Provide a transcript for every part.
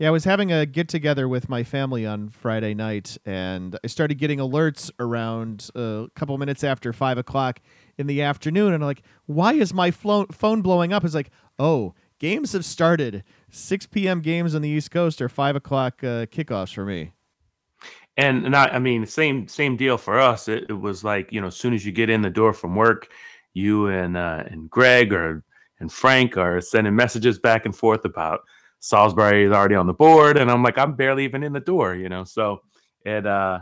Yeah, I was having a get together with my family on Friday night, and I started getting alerts around a couple minutes after five o'clock in the afternoon. And I'm like, why is my flo- phone blowing up? It's like, oh, games have started. 6 p.m. games on the East Coast are five o'clock uh, kickoffs for me. And not, I mean, same same deal for us. It, it, was like you know, as soon as you get in the door from work, you and uh, and Greg or and Frank are sending messages back and forth about Salisbury is already on the board, and I'm like, I'm barely even in the door, you know. So it uh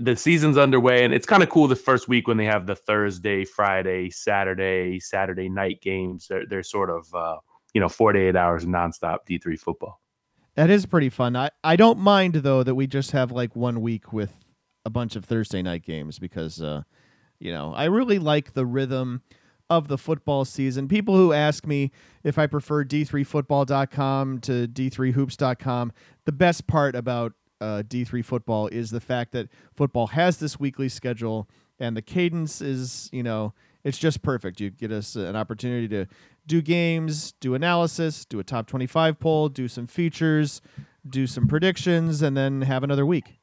the season's underway, and it's kind of cool the first week when they have the Thursday, Friday, Saturday, Saturday night games. They're they're sort of uh, you know 48 hours nonstop D3 football. That is pretty fun. I, I don't mind though that we just have like one week with a bunch of Thursday night games because uh, you know I really like the rhythm of the football season. People who ask me if I prefer d3football.com to d3hoops.com, the best part about uh, D3 football is the fact that football has this weekly schedule and the cadence is, you know, it's just perfect. You get us an opportunity to do games, do analysis, do a top 25 poll, do some features, do some predictions, and then have another week.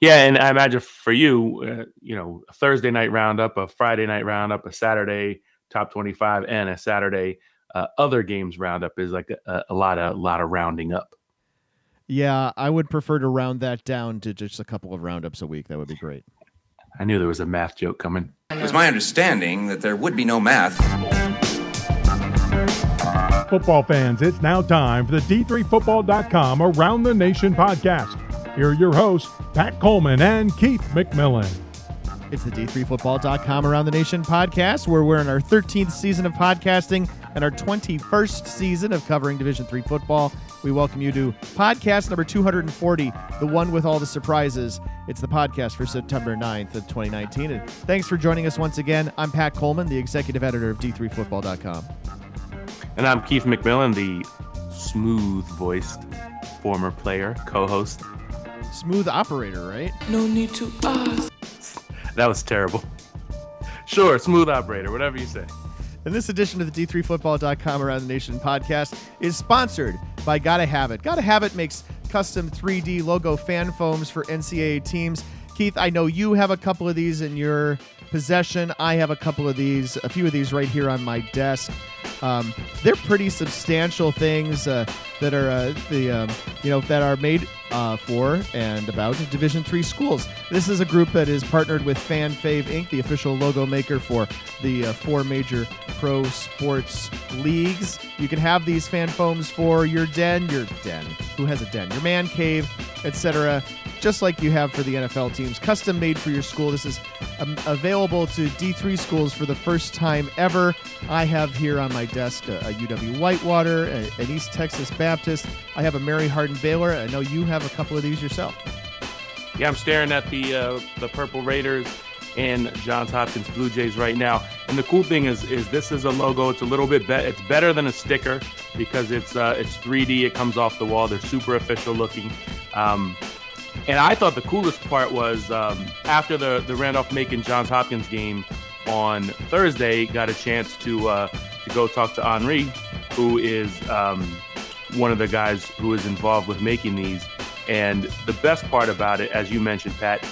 Yeah, and I imagine for you, uh, you know, a Thursday night roundup, a Friday night roundup, a Saturday top twenty-five, and a Saturday uh, other games roundup is like a, a lot of a lot of rounding up. Yeah, I would prefer to round that down to just a couple of roundups a week. That would be great. I knew there was a math joke coming. It was my understanding that there would be no math. Football fans, it's now time for the D3Football.com Around the Nation podcast. Here are your hosts, Pat Coleman and Keith McMillan. It's the D3Football.com Around the Nation podcast, where we're in our 13th season of podcasting and our 21st season of covering Division Three football. We welcome you to podcast number 240, the one with all the surprises. It's the podcast for September 9th of 2019. And thanks for joining us once again. I'm Pat Coleman, the executive editor of D3Football.com. And I'm Keith McMillan, the smooth voiced former player, co host smooth operator, right? No need to ask. That was terrible. Sure, smooth operator, whatever you say. And this edition of the D3Football.com Around the Nation podcast is sponsored by Gotta Have It. Gotta Have It makes custom 3D logo fan foams for NCAA teams. Keith, I know you have a couple of these in your possession. I have a couple of these, a few of these right here on my desk. Um, they're pretty substantial things uh, that are uh, the um, you know that are made uh, for and about Division three schools. This is a group that is partnered with Fan Fave Inc., the official logo maker for the uh, four major pro sports leagues. You can have these fan foams for your den, your den. Who has a den? Your man cave, etc just like you have for the NFL teams, custom made for your school. This is um, available to D3 schools for the first time ever. I have here on my desk a, a UW Whitewater, a, an East Texas Baptist. I have a Mary Hardin Baylor. I know you have a couple of these yourself. Yeah, I'm staring at the uh, the Purple Raiders and Johns Hopkins Blue Jays right now. And the cool thing is, is this is a logo. It's a little bit better. It's better than a sticker because it's uh, it's 3D. It comes off the wall. They're super official looking. Um, and I thought the coolest part was um, after the the Randolph Macon Johns Hopkins game on Thursday, got a chance to uh, to go talk to Henri, who is um, one of the guys who is involved with making these. And the best part about it, as you mentioned, Pat,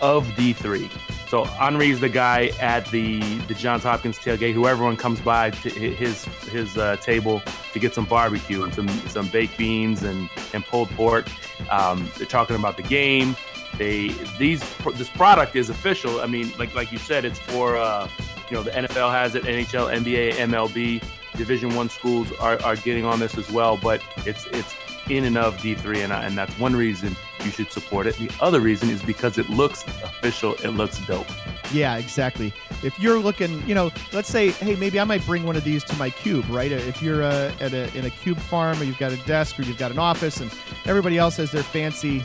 of D3. So Henri's the guy at the the Johns Hopkins tailgate who everyone comes by to his his uh, table to get some barbecue and some some baked beans and and pulled pork. Um, they're talking about the game. They these this product is official. I mean, like like you said, it's for uh, you know the NFL has it, NHL, NBA, MLB, Division One schools are, are getting on this as well. But it's it's in and of D3, and, and that's one reason you should support it. The other reason is because it looks official, it looks dope. Yeah, exactly. If you're looking, you know, let's say, hey, maybe I might bring one of these to my cube, right? If you're uh, at a, in a cube farm or you've got a desk or you've got an office and everybody else has their fancy,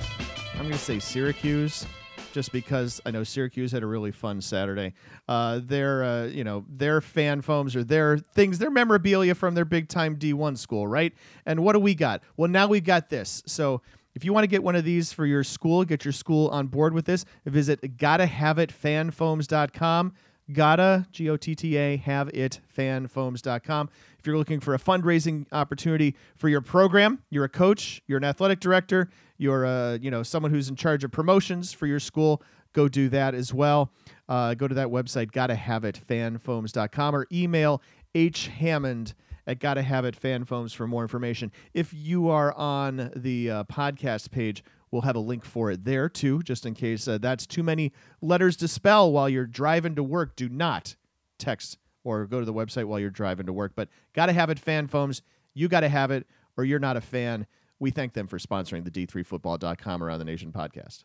I'm going to say Syracuse just because I know Syracuse had a really fun Saturday. Uh, their, uh, you know, their fan foams or their things, their memorabilia from their big time D1 school, right? And what do we got? Well, now we've got this. So if you want to get one of these for your school, get your school on board with this, visit gottahaveitfanfoams.com Gotta, G O T T A, have it, fanfoams.com. If you're looking for a fundraising opportunity for your program, you're a coach, you're an athletic director, you're a, you know, someone who's in charge of promotions for your school, go do that as well. Uh, go to that website, gotta have it, fanfoams.com, or email H Hammond at Gotta Have It Fan Foams for more information. If you are on the uh, podcast page, we'll have a link for it there too, just in case uh, that's too many letters to spell while you're driving to work. Do not text or go to the website while you're driving to work. But Gotta Have It Fan Foams, you gotta have it, or you're not a fan. We thank them for sponsoring the D3Football.com Around the Nation podcast.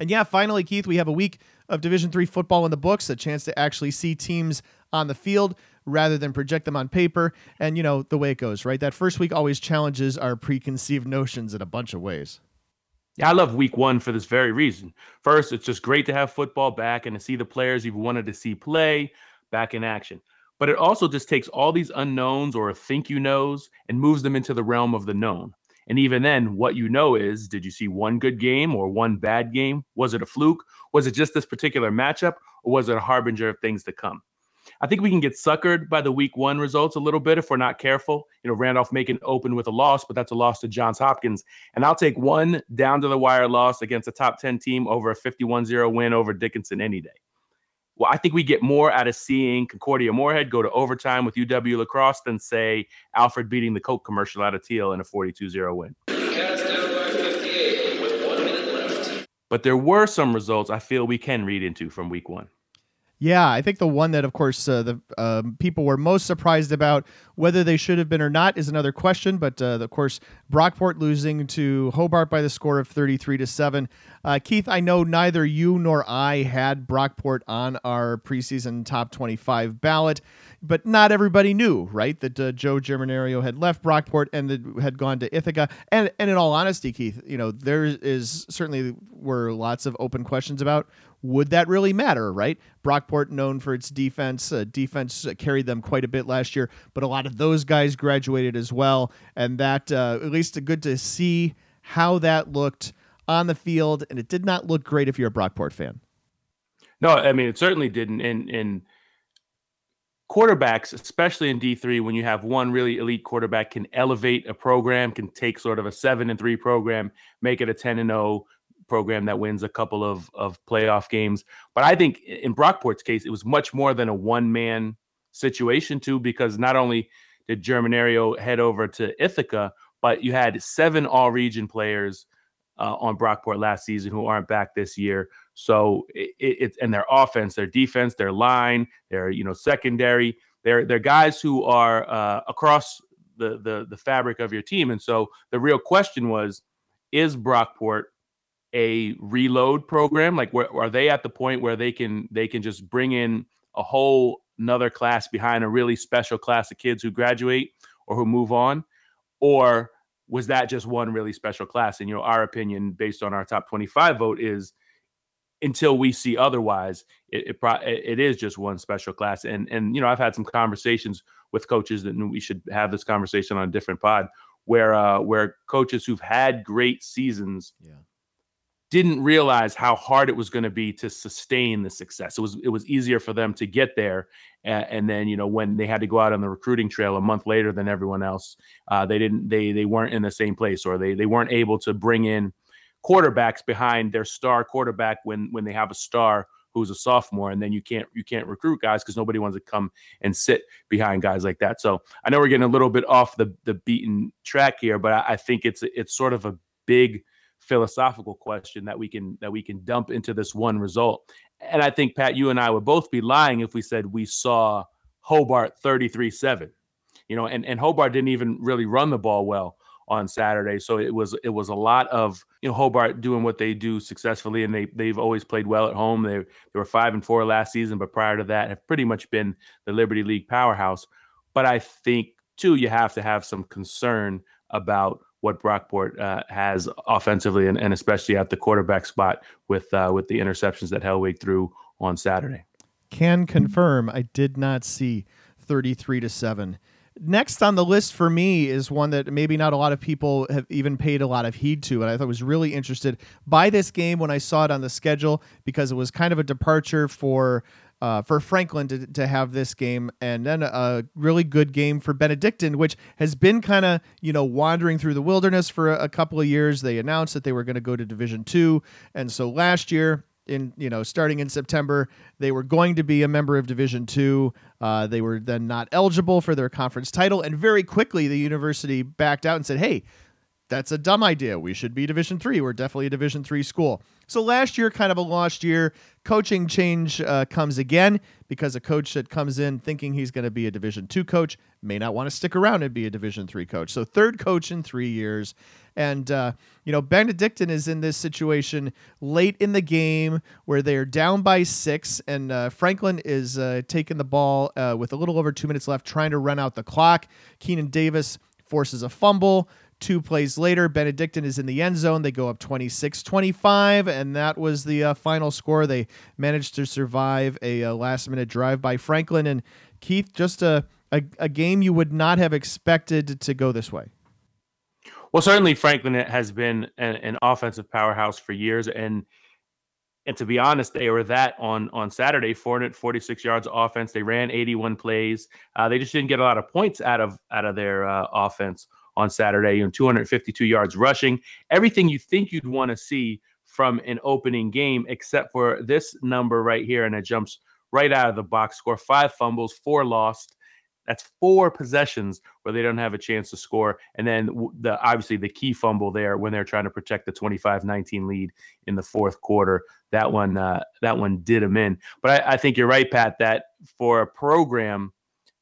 And yeah, finally, Keith, we have a week of Division Three football in the books, a chance to actually see teams on the field rather than project them on paper. And you know the way it goes, right? That first week always challenges our preconceived notions in a bunch of ways. Yeah, I love week one for this very reason. First, it's just great to have football back and to see the players you've wanted to see play back in action. But it also just takes all these unknowns or think you knows and moves them into the realm of the known. And even then, what you know is did you see one good game or one bad game? Was it a fluke? Was it just this particular matchup? Or was it a harbinger of things to come? I think we can get suckered by the week one results a little bit if we're not careful. You know, Randolph Macon open with a loss, but that's a loss to Johns Hopkins. And I'll take one down to the wire loss against a top 10 team over a 51 0 win over Dickinson any day. Well, I think we get more out of seeing Concordia Moorhead go to overtime with UW La Crosse than, say, Alfred beating the Coke commercial out of Thiel in a 42 0 win. But there were some results I feel we can read into from week one. Yeah, I think the one that, of course, uh, the um, people were most surprised about, whether they should have been or not, is another question. But uh, of course, Brockport losing to Hobart by the score of thirty-three to seven. Uh, Keith, I know neither you nor I had Brockport on our preseason top twenty-five ballot, but not everybody knew, right, that uh, Joe Germinerio had left Brockport and had gone to Ithaca. And and in all honesty, Keith, you know there is certainly were lots of open questions about would that really matter, right? Brockport known for its defense. Uh, defense carried them quite a bit last year, but a lot of those guys graduated as well, and that uh, at least good to see how that looked on the field, and it did not look great if you're a Brockport fan. No, I mean it certainly didn't. And and quarterbacks, especially in D three, when you have one really elite quarterback, can elevate a program, can take sort of a seven and three program, make it a ten and 0 program that wins a couple of of playoff games. But I think in Brockport's case, it was much more than a one man situation too, because not only did Germinerio head over to Ithaca, but you had seven all region players uh, on Brockport last season who aren't back this year. So it, it and their offense, their defense, their line, their you know secondary, they're they're guys who are uh, across the the the fabric of your team. And so the real question was, is Brockport a reload program? Like, where are they at the point where they can they can just bring in a whole another class behind a really special class of kids who graduate or who move on, or was that just one really special class? And you know, our opinion based on our top twenty-five vote is until we see otherwise, it, it, it is just one special class. And and you know, I've had some conversations with coaches that we should have this conversation on a different pod where uh, where coaches who've had great seasons yeah didn't realize how hard it was going to be to sustain the success. It was it was easier for them to get there, and, and, then you know when they had to go out on the recruiting trail a month later than everyone else, uh, they didn't they they weren't in the same place, or they they weren't able to bring in quarterbacks behind their star quarterback when when they have a star who's a sophomore, and then you can't you can't recruit guys because nobody wants to come and sit behind guys like that. So I know we're getting a little bit off the the beaten track here, but I, I think it's it's sort of a big philosophical question that we can that we can dump into this one result. And I think Pat, you and I would both be lying if we said we saw Hobart 33-7. You know, and, and Hobart didn't even really run the ball well on Saturday. So it was it was a lot of you know Hobart doing what they do successfully, and they they've always played well at home. They they were five and four last season, but prior to that have pretty much been the Liberty League powerhouse. But I think too you have to have some concern about what Brockport uh, has offensively and, and, especially at the quarterback spot with uh, with the interceptions that Hellwig threw on Saturday. Can confirm I did not see 33 to 7. Next on the list for me is one that maybe not a lot of people have even paid a lot of heed to, and I thought was really interested by this game when I saw it on the schedule because it was kind of a departure for uh, for Franklin to, to have this game, and then a really good game for Benedictine, which has been kind of you know wandering through the wilderness for a, a couple of years. They announced that they were going to go to Division Two, and so last year in you know starting in September they were going to be a member of Division Two. Uh, they were then not eligible for their conference title, and very quickly the university backed out and said, "Hey, that's a dumb idea. We should be Division Three. We're definitely a Division Three school." So last year, kind of a lost year. Coaching change uh, comes again because a coach that comes in thinking he's going to be a Division two coach may not want to stick around and be a Division three coach. So third coach in three years, and uh, you know Benedictine is in this situation late in the game where they are down by six, and uh, Franklin is uh, taking the ball uh, with a little over two minutes left, trying to run out the clock. Keenan Davis forces a fumble. Two plays later, Benedictine is in the end zone. They go up 26 25, and that was the uh, final score. They managed to survive a, a last minute drive by Franklin. And Keith, just a, a, a, game you would not have expected to go this way. Well, certainly Franklin has been an, an offensive powerhouse for years. And and to be honest, they were that on on Saturday, 446 yards of offense. They ran 81 plays. Uh, they just didn't get a lot of points out of out of their uh, offense on Saturday, you know, 252 yards rushing, everything you think you'd want to see from an opening game, except for this number right here. And it jumps right out of the box score five fumbles, four lost. That's four possessions where they don't have a chance to score. And then the obviously the key fumble there when they're trying to protect the 25-19 lead in the fourth quarter. That one uh, that one did them in. But I, I, think you're right, Pat, that for a program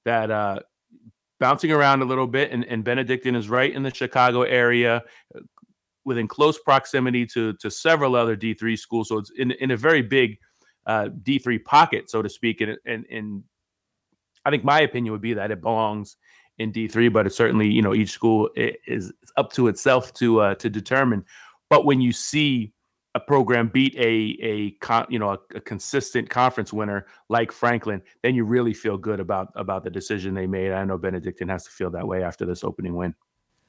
that uh, bouncing around a little bit, and, and Benedictine is right in the Chicago area, within close proximity to to several other D three schools. So it's in in a very big uh, D three pocket, so to speak. And and and I think my opinion would be that it belongs in D three, but it's certainly you know each school is up to itself to uh, to determine. But when you see a program beat a a con, you know a, a, consistent conference winner like Franklin, then you really feel good about about the decision they made. I know Benedictine has to feel that way after this opening win.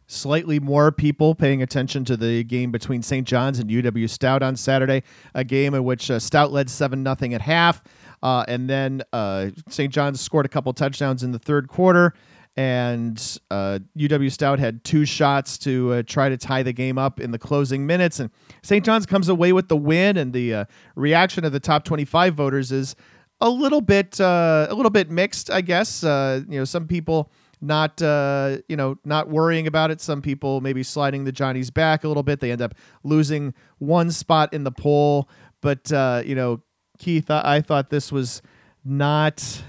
Slightly more people paying attention to the game between St. John's and UW Stout on Saturday, a game in which uh, Stout led seven nothing at half, uh, and then uh, St. John's scored a couple touchdowns in the third quarter and uh, UW Stout had two shots to uh, try to tie the game up in the closing minutes, and St. John's comes away with the win. And the uh, reaction of the top 25 voters is a little bit uh, a little bit mixed, I guess. Uh, you know, some people not uh, you know not worrying about it. Some people maybe sliding the Johnnies back a little bit. They end up losing one spot in the poll, but you know, Keith, I-, I thought this was not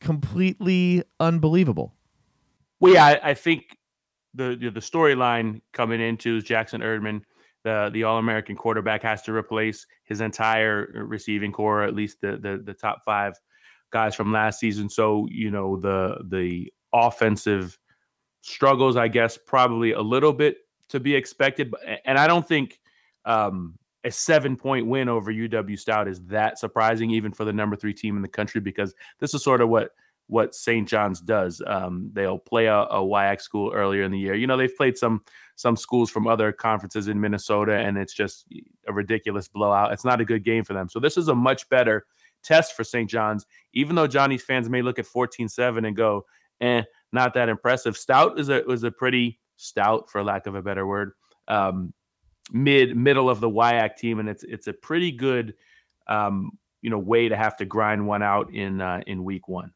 completely unbelievable. Well, yeah, I, I think the the storyline coming into is Jackson Erdman, the the All American quarterback, has to replace his entire receiving core, at least the, the the top five guys from last season. So you know the the offensive struggles, I guess, probably a little bit to be expected. And I don't think um, a seven point win over UW Stout is that surprising, even for the number three team in the country, because this is sort of what what St. John's does. Um, they'll play a, a WIAC school earlier in the year. You know, they've played some some schools from other conferences in Minnesota, and it's just a ridiculous blowout. It's not a good game for them. So this is a much better test for St. John's, even though Johnnies fans may look at 14-7 and go, eh, not that impressive. Stout is a was a pretty stout, for lack of a better word, um, mid middle of the WIAC team, and it's it's a pretty good um, you know way to have to grind one out in uh, in week one.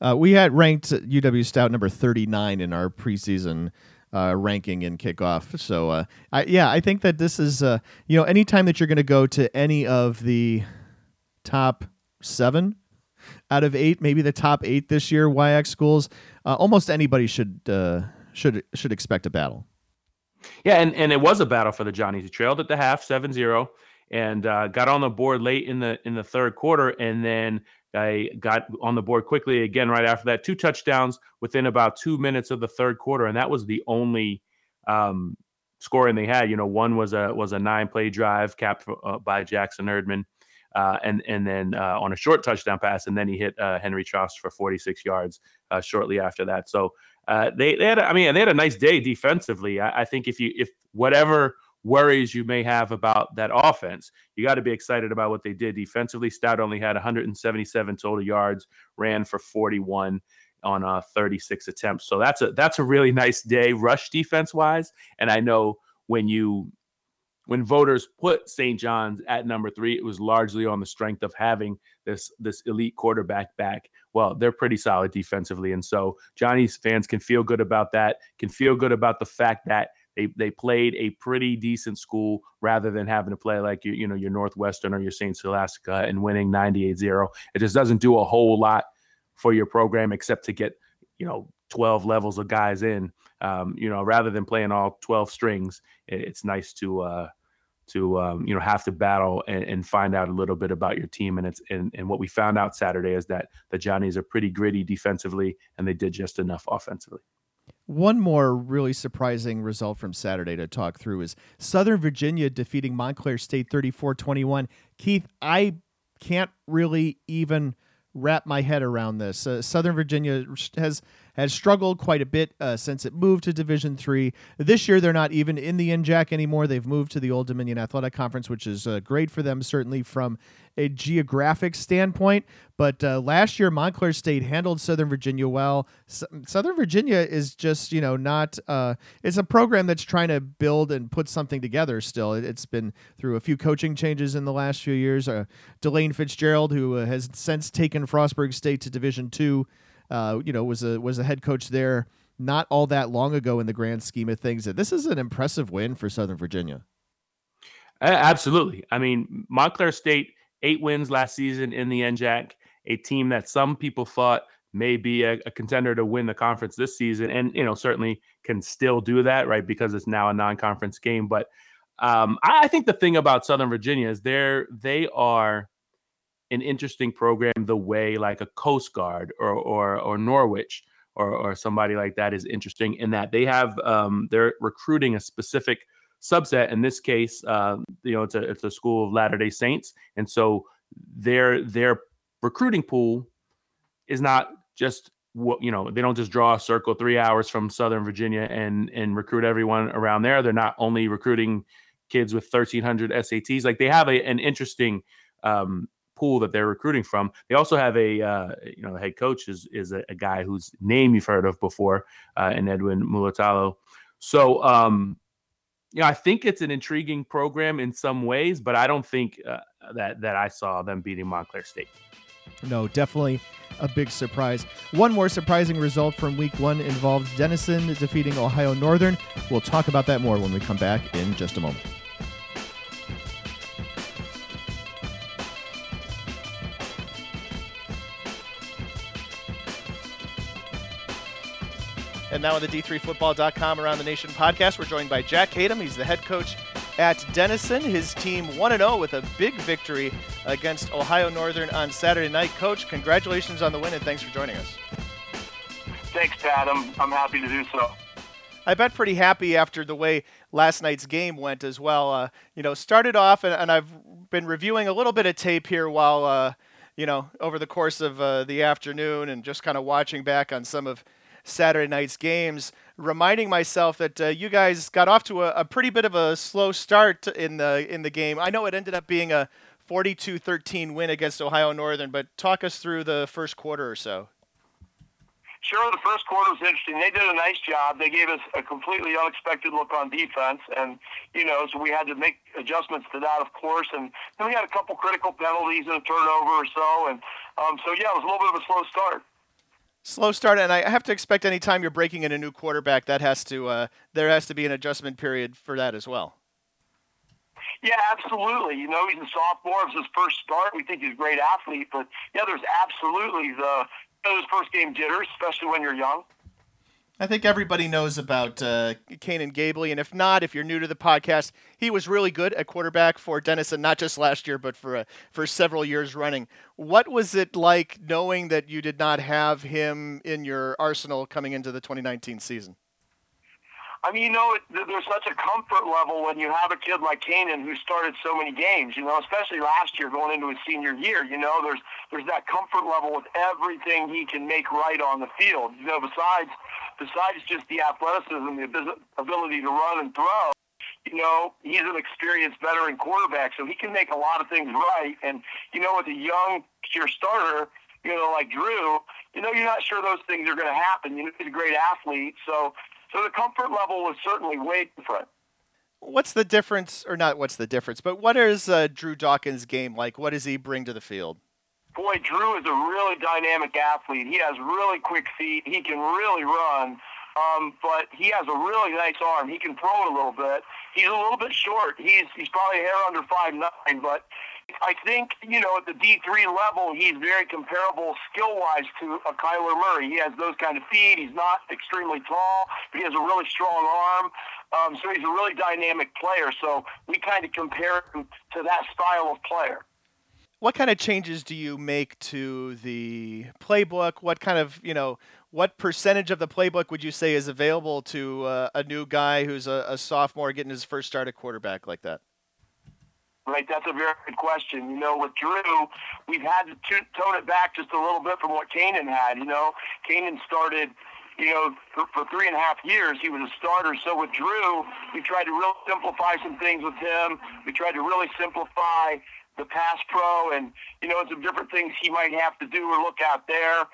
Uh, we had ranked UW Stout number 39 in our preseason uh, ranking in kickoff. So, uh, I, yeah, I think that this is, uh, you know, anytime that you're going to go to any of the top seven out of eight, maybe the top eight this year, WIAC schools, uh, almost anybody should uh, should should expect a battle. Yeah, and, and it was a battle for the Johnnies. He trailed at the half, 7-0, and uh, got on the board late in the in the third quarter, and then I got on the board quickly again right after that. Two touchdowns within about two minutes of the third quarter, and that was the only um, scoring they had. You know, one was a was a nine play drive capped uh, by Jackson Erdman, uh, and and then uh, on a short touchdown pass, and then he hit uh, Henry Trost for 46 yards uh, shortly after that. So uh, they they had, a, I mean, they had a nice day defensively. I, I think if you if whatever worries you may have about that offense, you got to be excited about what they did defensively. Stout only had 177 total yards, ran for 41 on uh, 36 attempts. So that's a that's a really nice day rush defense wise. And I know when you when voters put St. John's at number three, it was largely on the strength of having this this elite quarterback back. Well, they're pretty solid defensively, and so Johnnies fans can feel good about that. Can feel good about the fact that they they played a pretty decent school rather than having to play like you you know your Northwestern or your St. Scholastica and winning 98-0. It just doesn't do a whole lot for your program except to get you know 12 levels of guys in. Um, you know, rather than playing all 12 strings, it's nice to uh, to um, you know have to battle and, and, find out a little bit about your team. And it's and, and what we found out Saturday is that the Johnnies are pretty gritty defensively, and they did just enough offensively. One more really surprising result from Saturday to talk through is Southern Virginia defeating Montclair State 34 21. Keith, I can't really even wrap my head around this. Uh, Southern Virginia has has struggled quite a bit uh, since it moved to Division Three. This year, they're not even in the NJAC anymore. They've moved to the Old Dominion Athletic Conference, which is uh, great for them, certainly from a geographic standpoint. But uh, last year, Montclair State handled Southern Virginia well. S- Southern Virginia is just, you know, not. Uh, it's a program that's trying to build and put something together. Still, it's been through a few coaching changes in the last few years. Uh, Delane Fitzgerald, who uh, has since taken Frostburg State to Division Two, uh, you know, was a was a head coach there not all that long ago in the grand scheme of things. That this is an impressive win for Southern Virginia. Absolutely. I mean, Montclair State eight wins last season in the NJAC, a team that some people thought may be a, a, contender to win the conference this season, and you know certainly can still do that, right? Because it's now a non-conference game. But um, I, I, think the thing about Southern Virginia is they're they are an interesting program the way like a Coast Guard or or, or Norwich or, or somebody like that is interesting in that they have um, they're recruiting a specific subset. In this case, uh, you know, it's a it's a school of Latter Day Saints, and so their their recruiting pool is not just what you know they don't just draw a circle three hours from southern virginia and and recruit everyone around there they're not only recruiting kids with 1300 sats like they have a, an interesting um, pool that they're recruiting from they also have a uh, you know the head coach is is a, a, guy whose name you've heard of before uh, and edwin mulitalo so um you know, I think it's an intriguing program in some ways, but I don't think uh, that that I saw them beating Montclair State. No, definitely a big surprise. One more surprising result from week one involved Denison defeating Ohio Northern. We'll talk about that more when we come back in just a moment. And now on the D3Football.com Around the Nation podcast, we're joined by Jack Hatem. He's the head coach at Denison. His team 1 0 with a big victory against Ohio Northern on Saturday night. Coach, congratulations on the win and thanks for joining us. Thanks, Pat. I'm, I'm happy to do so. I bet pretty happy after the way last night's game went as well. Uh, you know, started off, and, and, I've been reviewing a little bit of tape here while, uh, you know, over the course of uh, the afternoon and just kind of watching back on some of Saturday night's games, reminding myself that uh, you guys got off to a, a, pretty bit of a slow start in the in the game. I know it ended up being a 42-13 win against Ohio Northern, but talk us through the first quarter or so. Sure, the first quarter was interesting. They did a nice job. They gave us a completely unexpected look on defense, and you know, so we had to make adjustments to that, of course. And then we had a couple critical penalties and a turnover or so, and um, so yeah, it was a little bit of a slow start slow start, and I have to expect any time you're breaking in a new quarterback, that has to uh, there has to be an adjustment period for that as well. Yeah, absolutely. You know, he's a sophomore. It's his first start. We think he's a great athlete, but yeah, there's absolutely the those first game jitters, especially when you're young. I think everybody knows about uh, Canaan Gebele, and if not, if you're new to the podcast, he was really good at quarterback for Denison, not just last year, but for uh, for several years running. What was it like knowing that you did not have him in your arsenal coming into the 2019 season? I mean, you know, there's such a comfort level when you have a kid like Canaan who started so many games. You know, especially last year going into his senior year. You know, there's there's that comfort level with everything he can make right on the field. You know, besides besides just the athleticism, the ability to run and throw, you know, he's an experienced veteran quarterback, so he can make a lot of things right. And, you know, with a young pure starter, you know, like Drew, you know, you're not sure those things are going to happen. You know, he's a great athlete. So, so the comfort level was certainly way different. What's the difference, or not what's the difference, but what is uh, Drew Dawkins' game like? What does he bring to the field? Boy, Drew is a really dynamic athlete. He has really quick feet. He can really run. Um, but he has a really nice arm. He can throw it a little bit. He's a little bit short. He's he's probably a hair under five nine, but I think you know at the D three level he's very comparable skill wise to a Kyler Murray. He has those kind of feet. He's not extremely tall, but he has a really strong arm. Um, so he's a really dynamic player. So we kind of compare him to that style of player. What kind of changes do you make to the playbook? What kind of you know what percentage of the playbook would you say is available to uh, a new guy who's a, a, sophomore getting his first start at quarterback like that? Right, that's a very good question. You know, with Drew, we've had to tone it back just a little bit from what Canaan had. You know, Canaan started, you know, for, for three and a half years. He was a starter. So with Drew, we tried to really simplify some things with him. We tried to really simplify the pass pro and, you know, some different things he might have to do or look at there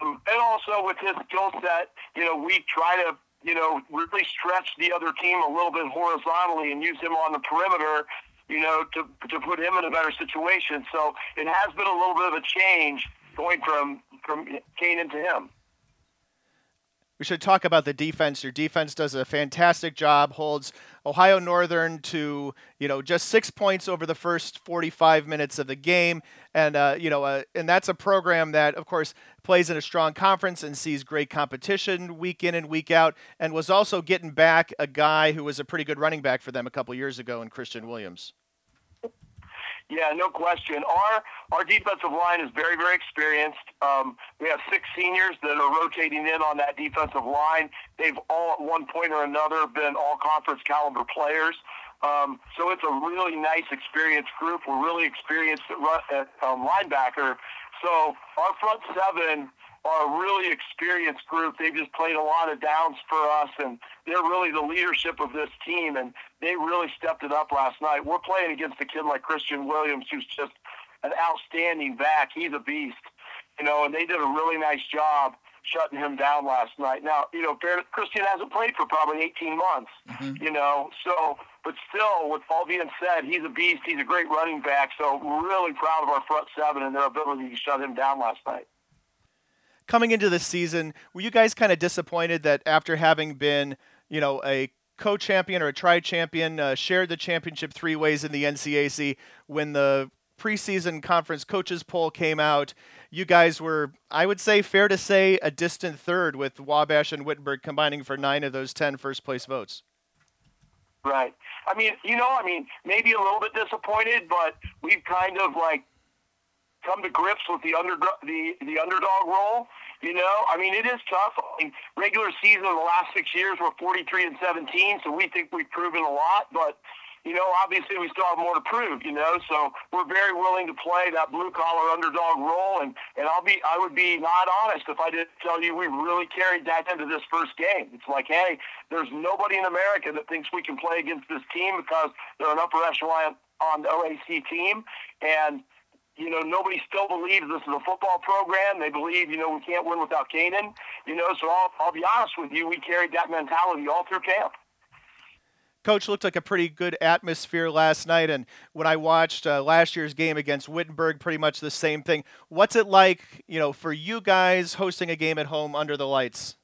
um, and also with his skill set, you know, we try to, you know, really stretch the other team a little bit horizontally and use him on the perimeter, you know, to to put him in a better situation. So it has been a little bit of a change going from from Canaan to him we should talk about the defense. Your defense does a fantastic job, holds Ohio Northern to you know just six points over the first 45 minutes of the game, and uh, you know, uh, and that's a program that, of course, plays in a strong conference and sees great competition week in and week out, and was also getting back a guy who was a pretty good running back for them a couple years ago in Christian Williams. Yeah, no question. Our our defensive line is very, very experienced. Um, we have six seniors that are rotating in on that defensive line. They've all, at one point or another, been all conference caliber players. Um, so it's a really nice, experienced group. We're really experienced at, at um, linebacker. So our front seven are a really experienced group. They've just played a lot of downs for us, and they're really the leadership of this team, and they really stepped it up last night. We're playing against a kid like Christian Williams, who's just an outstanding back. He's a beast, you know, and they did a really nice job shutting him down last night. Now, you know, Christian hasn't played for probably 18 months, mm-hmm. you know, so, but still, with all being said, he's a beast. He's a great running back. So, really proud of our front seven and their ability to shut him down last night coming into the season, were you guys kind of disappointed that after having been, you know, a co-champion or a tri-champion, uh, shared the championship three ways in the NCAC, when the preseason conference coaches poll came out, you guys were, I would say, fair to say, a distant third with Wabash and Wittenberg combining for nine of those ten first place votes. Right. I mean, you know, I mean, maybe a little bit disappointed, but we've kind of like come to grips with the under the the underdog role. You know, I mean, it is tough. I mean, regular season in the last six years we're 43 and 17, so we think we've proven a lot. But you know, obviously we still have more to prove. You know, so we're very willing to play that blue collar underdog role. And and I'll be I would be not honest if I didn't tell you we really carried that into this first game. It's like, hey, there's nobody in America that thinks we can play against this team because they're an upper echelon on the OAC team and you know, nobody still believes this is a football program. They believe, you know, we can't win without Canaan. You know, so I'll, I'll be honest with you, we carried that mentality all through camp. Coach looked like a pretty good atmosphere last night, and when I watched uh, last year's game against Wittenberg, pretty much the same thing. What's it like, you know, for you guys hosting a game at home under the lights?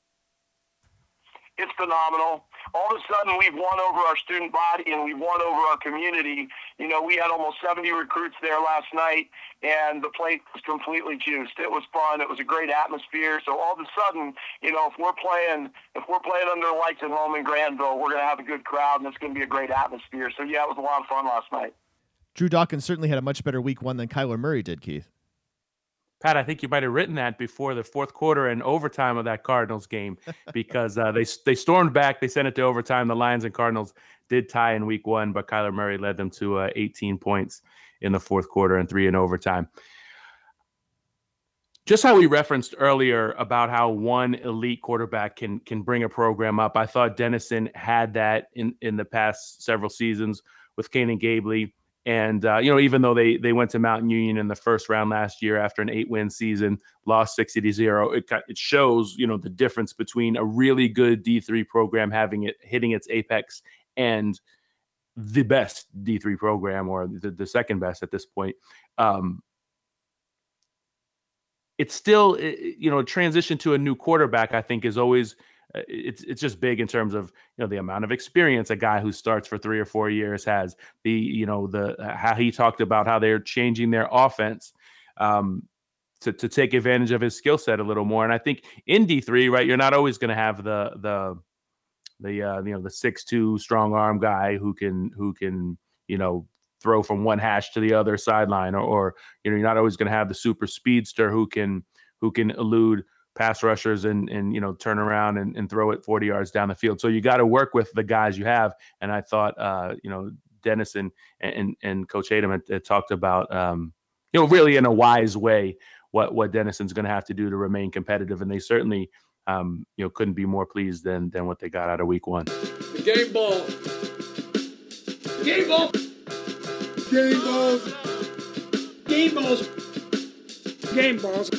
It's phenomenal all of a sudden we've won over our student body and we've won over our community. You know, we had almost 70 recruits there last night, and the place was completely juiced. It was fun. It was a great atmosphere. So all of a sudden, you know, if we're playing if we're playing under lights at home in Granville, we're going to have a good crowd, and it's going to be a great atmosphere. So yeah, it was a lot of fun last night. Drew Dawkins certainly had a much better week one than Kyler Murray did, Keith. Pat, I think you might have written that before the fourth quarter and overtime of that Cardinals game because uh, they they stormed back. They sent it to overtime. The Lions and Cardinals did tie in week one, but Kyler Murray led them to uh, 18 points in the fourth quarter and three in overtime. just how we referenced earlier about how one elite quarterback can can bring a program up. I thought Denison had that in in the past several seasons with Canaan Gebele. And uh, you know, even though they they went to Mount Union in the first round last year after an eight win season, lost sixty to zero, it it shows you know the difference between a really good D three program having it hitting its apex and the best D three program or the, the second best at this point. Um, it's still you know transition to a new quarterback. I think is always it's it's just big in terms of you know the amount of experience a guy who starts for three or four years has. The you know the uh, how he talked about how they're changing their offense. Um, to, to take advantage of his skill set a little more, and I think in D three, right, you're not always going to have the the the uh, you know the six two strong arm guy who can who can you know throw from one hash to the other sideline, or, or you know you're not always going to have the super speedster who can who can elude pass rushers and and you know turn around and, and throw it 40 yards down the field. So you got to work with the guys you have. And I thought uh, you know Denison and, and, and Coach Hatem had, had talked about um, you know really in a wise way what what Denison's going to have to do to remain competitive, and they certainly um, you know couldn't be more pleased than than what they got out of Week One. The game ball. Game ball. Game balls. Game balls. Game balls.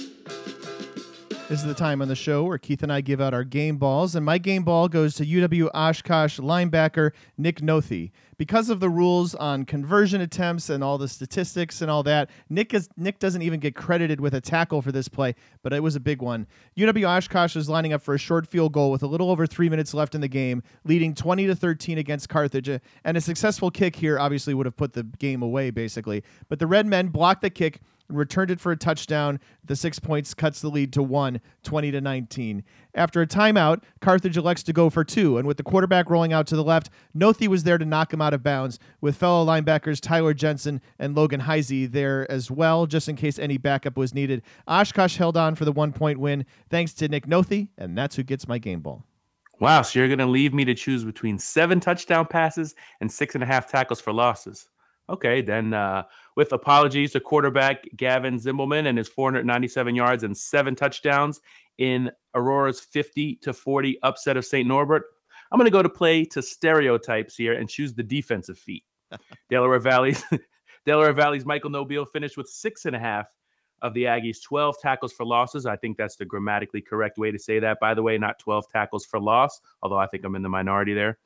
This is the time on the show where Keith and I give out our game balls, and my game ball goes to UW Oshkosh linebacker Nick Nothi. Because of the rules on conversion attempts and all the statistics and all that, Nick is Nick doesn't even get credited with a tackle for this play, but it was a big one. UW Oshkosh is lining up for a short field goal with a little over three minutes left in the game, leading 20 to 13 against Carthage, and a successful kick here obviously would have put the game away basically. But the Red Men blocked the kick returned it for a touchdown. The six points cuts the lead to one, 20 to 19. After a timeout, Carthage elects to go for two, and with the quarterback rolling out to the left, Nothi was there to knock him out of bounds, with fellow linebackers Tyler Jensen and Logan Heisey there as well, just in case any backup was needed. Oshkosh held on for the one point win, thanks to Nick Nothi, and that's who gets my game ball. Wow, so you're going to leave me to choose between seven touchdown passes and six and a half tackles for losses. Okay, then uh, with apologies to quarterback Gavin Zimbelman and his 497 yards and seven touchdowns in Aurora's 50 to 40 upset of St. Norbert, I'm going to go to play to stereotypes here and choose the defensive feat. Delaware Valley's Delaware Valley's Michael Nobile finished with six and a half of the Aggies' 12 tackles for losses. I think that's the grammatically correct way to say that, by the way, not 12 tackles for loss, although I think I'm in the minority there.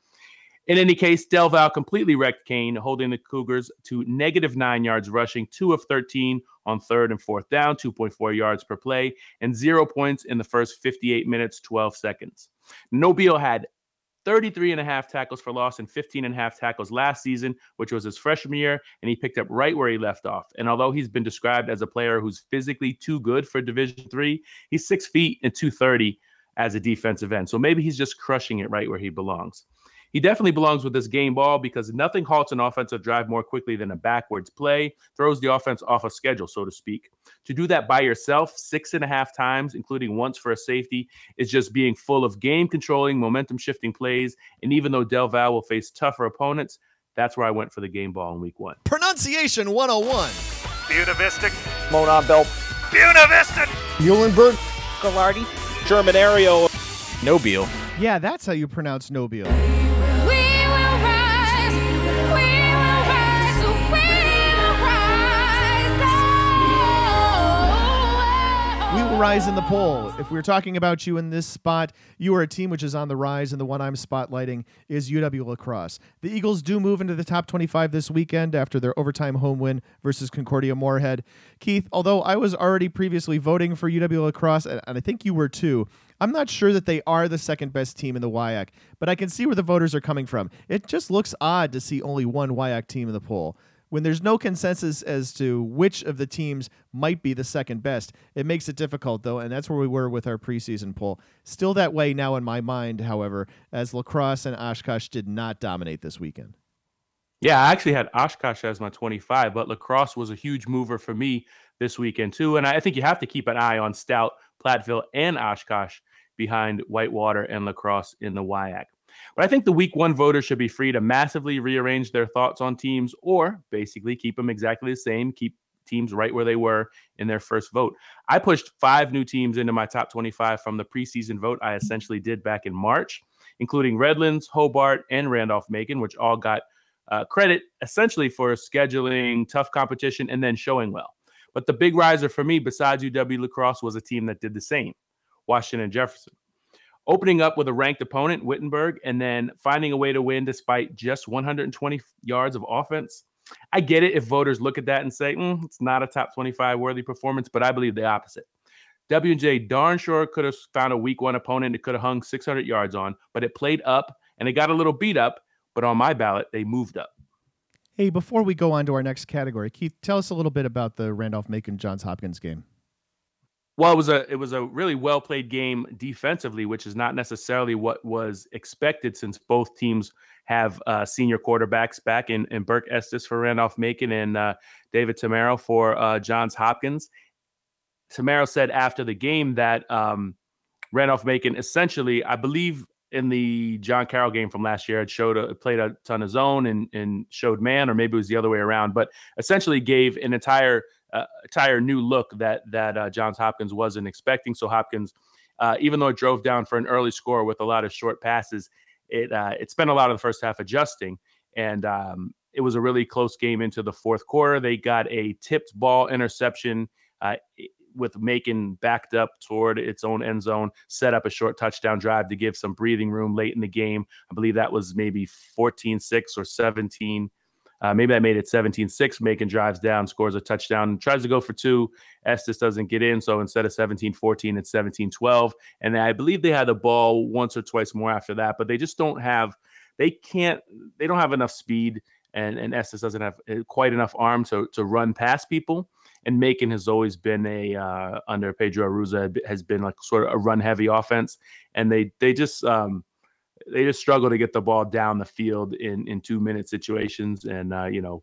In any case, Del Val completely wrecked Kean, holding the Cougars to negative nine yards rushing, two of 13 on third and fourth down, 2.4 yards per play, and zero points in the first 58 minutes, 12 seconds. Nobile had 33 and a half tackles for loss and 15 and a half tackles last season, which was his freshman year, and he picked up right where he left off. And although he's been described as a player who's physically too good for Division three, he's six feet and 230 as a defensive end. So maybe he's just crushing it right where he belongs. He definitely belongs with this game ball because nothing halts an offensive drive more quickly than a backwards play, throws the offense off a schedule, so to speak. To do that by yourself six and a half times, including once for a safety, is just being full of game controlling, momentum shifting plays. And even though Del Val will face tougher opponents, that's where I went for the game ball in week one. Pronunciation 101. Buena Vista. Mona Bell. Buena Vista. Muhlenberg. Gallardi. Sherman Ario. Nobile. Yeah, that's how you pronounce Nobile. Rise in the poll. If we're talking about you in this spot, you are a team which is on the rise, and the one I'm spotlighting is UW La Crosse. The Eagles do move into the top 25 this weekend after their overtime home win versus Concordia Moorhead. Keith, although I was already previously voting for UW La Crosse, and I think you were too, I'm not sure that they are the second best team in the WIAC, but I can see where the voters are coming from. It just looks odd to see only one WIAC team in the poll. When there's no consensus as to which of the teams might be the second best, it makes it difficult, though, and that's where we were with our preseason poll. Still that way now in my mind, however, as La Crosse and Oshkosh did not dominate this weekend. Yeah, I actually had Oshkosh as my 25, but La Crosse was a huge mover for me this weekend, too. And I think you have to keep an eye on Stout, Platteville, and Oshkosh behind Whitewater and La Crosse in the WIAC. But I think the week one voters should be free to massively rearrange their thoughts on teams or basically keep them exactly the same, keep teams right where they were in their first vote. I pushed five new teams into my top 25 from the preseason vote I essentially did back in March, including Redlands, Hobart, and Randolph Macon, which all got uh, credit essentially for scheduling tough competition and then showing well. But the big riser for me, besides UW La Crosse, was a team that did the same Washington Jefferson. Opening up with a ranked opponent, Wittenberg, and then finding a way to win despite just 120 yards of offense. I get it if voters look at that and say, mm, it's not a top 25 worthy performance, but I believe the opposite. W&J darn sure could have found a week one opponent it could have hung 600 yards on, but it played up and it got a little beat up. But on my ballot, they moved up. Hey, before we go on to our next category, Keith, tell us a little bit about the Randolph Macon Johns Hopkins game. Well, it was a it was a really well played game defensively, which is not necessarily what was expected since both teams have uh, senior quarterbacks back in, in Burke Estes for Randolph Macon and uh, David Tamaro for uh, Johns Hopkins. Tamaro said after the game that um, Randolph Macon essentially, I believe, in the John Carroll game from last year, it showed a, played a ton of zone and, and showed man, or maybe it was the other way around, but essentially gave an entire uh, entire new look that that uh, Johns Hopkins wasn't expecting. So Hopkins, uh, even though it drove down for an early score with a lot of short passes, it uh, it spent a lot of the first half adjusting, and um, it was a really close game into the fourth quarter. They got a tipped ball interception uh, with Macon backed up toward its own end zone, set up a short touchdown drive to give some breathing room late in the game. I believe that was maybe 14 6 or 17. Uh, maybe that made it 17 6. Macon drives down, scores a touchdown, tries to go for two. Estes doesn't get in. So instead of 17 14, it's 17 12. And I believe they had the ball once or twice more after that, but they just don't have, they can't, they don't have enough speed. And, and Estes doesn't have uh, quite enough arm to, to run past people and Macon has always been a uh, under Pedro Arruza has been like sort of a run heavy offense, and they they just um, they just struggle to get the ball down the field in in two minute situations, and uh, you know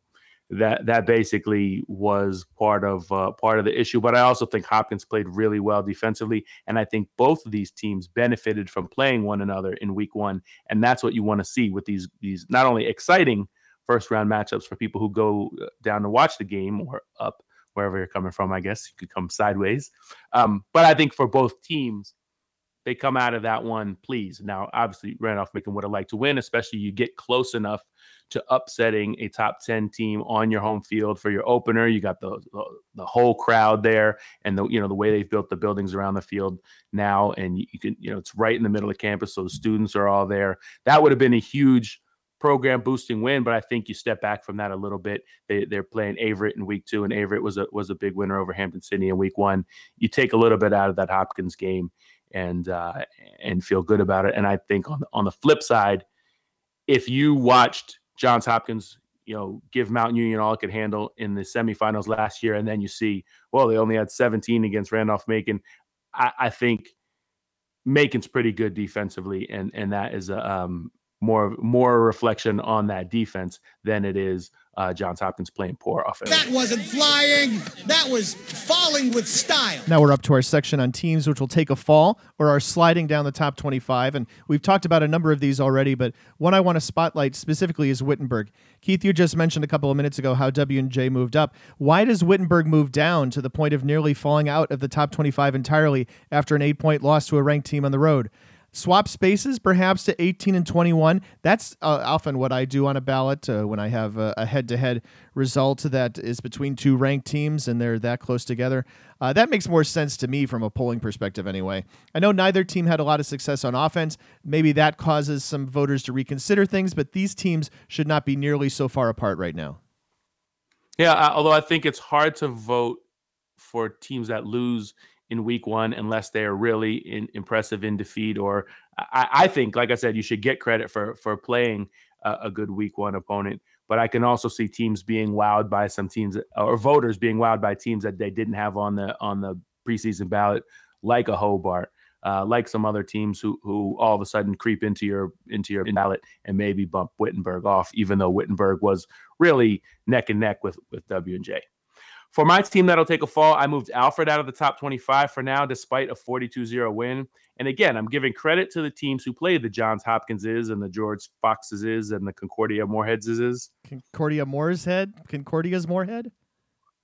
that that basically was part of uh, part of the issue. But I also think Hopkins played really well defensively, and I think both of these teams benefited from playing one another in Week One, and that's what you want to see with these these not only exciting first round matchups for people who go uh, down to watch the game or up wherever you're coming from, I guess you could come sideways. Um, but I think for both teams, they come out of that one please. Now, obviously, Randolph Macon would have liked to win, especially you get close enough to upsetting a top 10 team on your home field for your opener. You got the, the, the whole crowd there and the you know the way they've built the buildings around the field now and you, you can you know it's right in the middle of campus so the students are all there. That would have been a huge program boosting win, but I think you step back from that a little bit. They, they're playing Averett in week two, and Averett was a was a big winner over Hampton City in week one. You take a little bit out of that Hopkins game and uh, and feel good about it. And I think on on the flip side, if you watched Johns Hopkins, you know, give Mount Union all it could handle in the semifinals last year, and then you see, well, they only had 17 against Randolph Macon. I, I think Macon's pretty good defensively, and and that is a um, more more reflection on that defense than it is uh, Johns Hopkins playing poor offense. That wasn't flying. That was falling with style. Now we're up to our section on teams which will take a fall or are sliding down the top 25. And we've talked about a number of these already, but one I want to spotlight specifically is Wittenberg. Keith, you just mentioned a couple of minutes ago how W&J moved up. Why does Wittenberg move down to the point of nearly falling out of the top 25 entirely after an eight point loss to a ranked team on the road? Swap spaces perhaps to 18 and 21 that's uh, often what i do on a ballot uh, when i have a, head-to-head result that is between two ranked teams and they're that close together. Uh, that makes more sense to me from a polling perspective anyway. I know neither team had a lot of success on offense. Maybe that causes some voters to reconsider things but these teams should not be nearly so far apart right now. Yeah although i think it's hard to vote for teams that lose in week one unless they are really in, impressive in defeat. Or I, I, think, like I said, you should get credit for for playing a, a, good week one opponent. But I can also see teams being wowed by some teams or voters being wowed by teams that they didn't have on the on the preseason ballot, like a Hobart. Uh, like some other teams who who all of a sudden creep into your into your ballot and maybe bump Wittenberg off, even though Wittenberg was really neck and neck with with W and J. For my team that'll take a fall, I moved Alfred out of the top 25 for now, despite a 42 0 win. And again, I'm giving credit to the teams who played the Johns Hopkinses and the George Foxes and the Concordia Moorheadses. Concordia Moore's head? Concordia's Moorhead?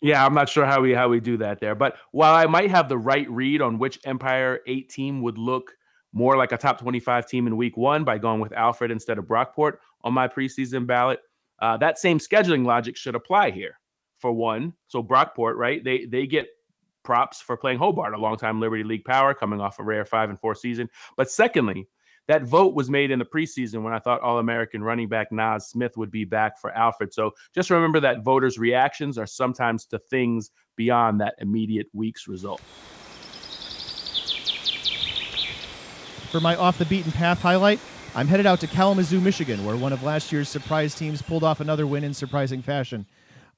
Yeah, I'm not sure how we how we do that there. But while I might have the right read on which Empire 8 team would look more like a top 25 team in week one by going with Alfred instead of Brockport on my preseason ballot, uh, that same scheduling logic should apply here. For one, so Brockport, right? They they get props for playing Hobart, a longtime Liberty League power coming off a rare five and four season. But secondly, that vote was made in the preseason when I thought All American running back Nas Smith would be back for Alfred. So just remember that voters' reactions are sometimes to things beyond that immediate week's result. For my off the beaten path highlight, I'm headed out to Kalamazoo, Michigan, where one of last year's surprise teams pulled off another win in surprising fashion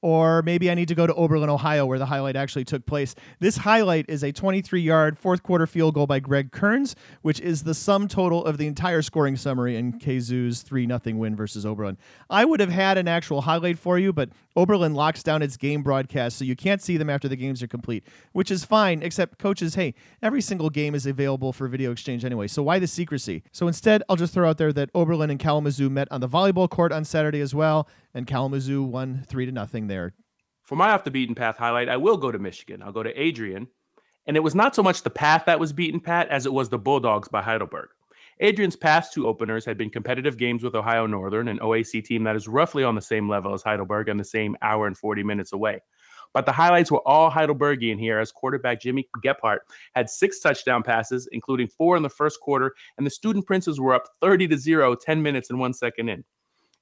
or maybe I need to go to Oberlin, Ohio, where the highlight actually took place. This highlight is a 23 yard fourth quarter field goal by Greg Kearns, which is the sum total of the entire scoring summary in KZoo's 3 0 win versus Oberlin. I would have had an actual highlight for you, but Oberlin locks down its game broadcast, so you can't see them after the games are complete, which is fine, except coaches, hey, every single game is available for video exchange anyway, so why the secrecy? So instead, I'll just throw out there that Oberlin and Kalamazoo met on the volleyball court on Saturday as well, and Kalamazoo won 3 to nothing there. For my off the beaten path highlight, I will go to Michigan. I'll go to Adrian. And it was not so much the path that was beaten, Pat, as it was the Bulldogs by Heidelberg. Adrian's past two openers had been competitive games with Ohio Northern, an OAC team that is roughly on the same level as Heidelberg and the same hour and 40 minutes away. But the highlights were all Heidelbergian here as quarterback Jimmy Gephardt had six touchdown passes, including four in the first quarter, and the Student Princes were up 30 to 0, 10 minutes and one second in.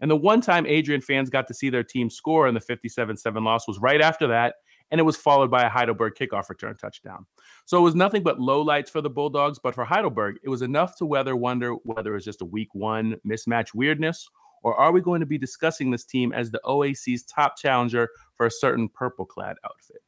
And the one time Adrian fans got to see their team score in the 57 7 loss was right after that and it was followed by a Heidelberg kickoff return touchdown. So it was nothing but low lights for the Bulldogs, but for Heidelberg, it was enough to whether wonder whether it was just a week one mismatch weirdness, or are we going to be discussing this team as the OAC's top challenger for a certain purple clad outfit?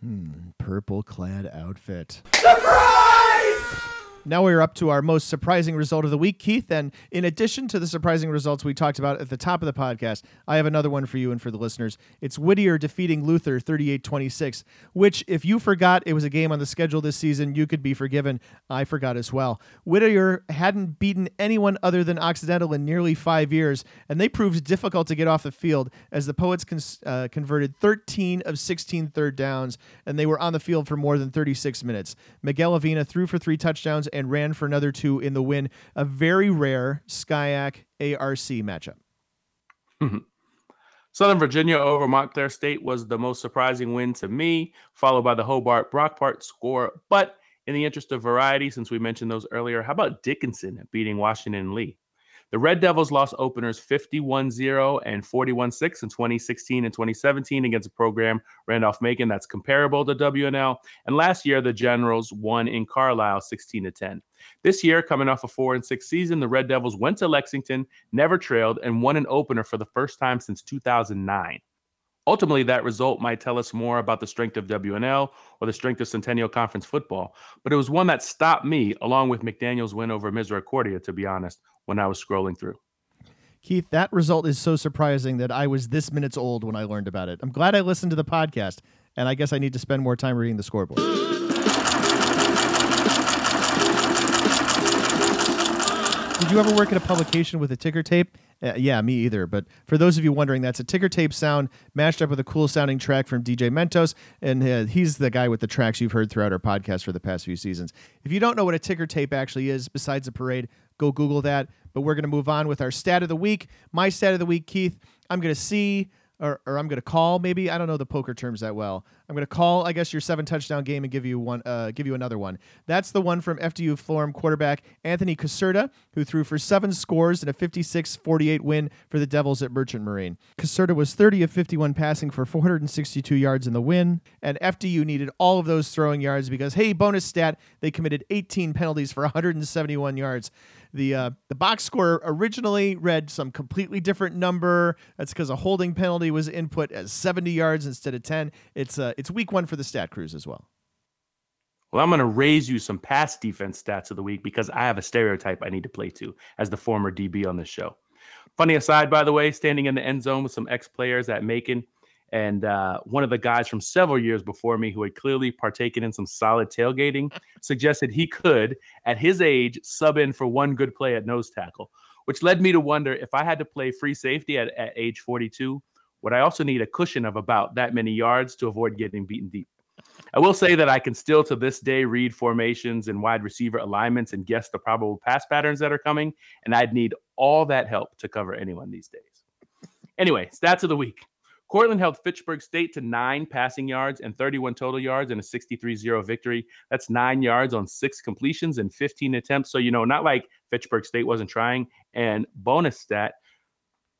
Hmm, purple clad outfit. Surprise! Now we're up to our most surprising result of the week, Keith. And in addition to the surprising results we talked about at the top of the podcast, I have another one for you and for the listeners. It's Whittier defeating Luther 38 26, which, if you forgot it was a game on the schedule this season, you could be forgiven. I forgot as well. Whittier hadn't beaten anyone other than Occidental in nearly five years, and they proved difficult to get off the field as the Poets uh, converted 13 of 16 third downs, and they were on the field for more than 36 minutes. Miguel Avina threw for three touchdowns and ran for another two in the win. A very rare SCIAC ARC matchup. Southern Virginia over Montclair State was the most surprising win to me, followed by the Hobart Brockport score. But in the interest of variety, since we mentioned those earlier, how about Dickinson beating Washington Lee? The Red Devils lost openers 51 0 and 41 6 in 2016 and 2017 against a program, Randolph Macon, that's comparable to WNL. And last year, the Generals won in Carlisle 16 10. This year, coming off a 4 and 6 season, the Red Devils went to Lexington, never trailed, and won an opener for the first time since 2009. Ultimately, that result might tell us more about the strength of WNL or the strength of Centennial Conference football, but it was one that stopped me, along with McDaniel's win over Misericordia, to be honest, when I was scrolling through. Keith, that result is so surprising that I was this minutes old when I learned about it. I'm glad I listened to the podcast, and I guess I need to spend more time reading the scoreboard. Did you ever work at a publication with a ticker tape? Uh, yeah, me either. But for those of you wondering, that's a ticker tape sound matched up with a cool sounding track from DJ Mentos. And uh, he's the guy with the tracks you've heard throughout our podcast for the past few seasons. If you don't know what a ticker tape actually is, besides a parade, go Google that. But we're going to move on with our stat of the week. My stat of the week, Keith, I'm going to see or, or I'm going to call maybe I don't know the poker terms that well. I'm going to call I guess your seven touchdown game and give you one uh, give you another one. That's the one from FDU Florham quarterback Anthony Caserta who threw for seven scores in a 56-48 win for the Devils at Merchant Marine. Caserta was 30 of 51 passing for 462 yards in the win and FDU needed all of those throwing yards because hey bonus stat they committed 18 penalties for 171 yards. The uh, the box score originally read some completely different number. That's because a holding penalty was input as 70 yards instead of 10. It's uh, it's week one for the stat crews as well. Well, I'm going to raise you some pass defense stats of the week because I have a stereotype I need to play to as the former DB on this show. Funny aside, by the way, standing in the end zone with some ex players at Macon, and uh, one of the guys from several years before me who had clearly partaken in some solid tailgating suggested he could, at his age, sub in for one good play at nose tackle, which led me to wonder if I had to play free safety at, at age 42, Would I also need a cushion of about that many yards to avoid getting beaten deep? I will say that I can still to this day read formations and wide receiver alignments and guess the probable pass patterns that are coming, and I'd need all that help to cover anyone these days. Anyway, stats of the week. Cortland held Fitchburg State to nine passing yards and 31 total yards in a 63 0 victory. That's nine yards on six completions and 15 attempts. So, you know, not like Fitchburg State wasn't trying. And bonus stat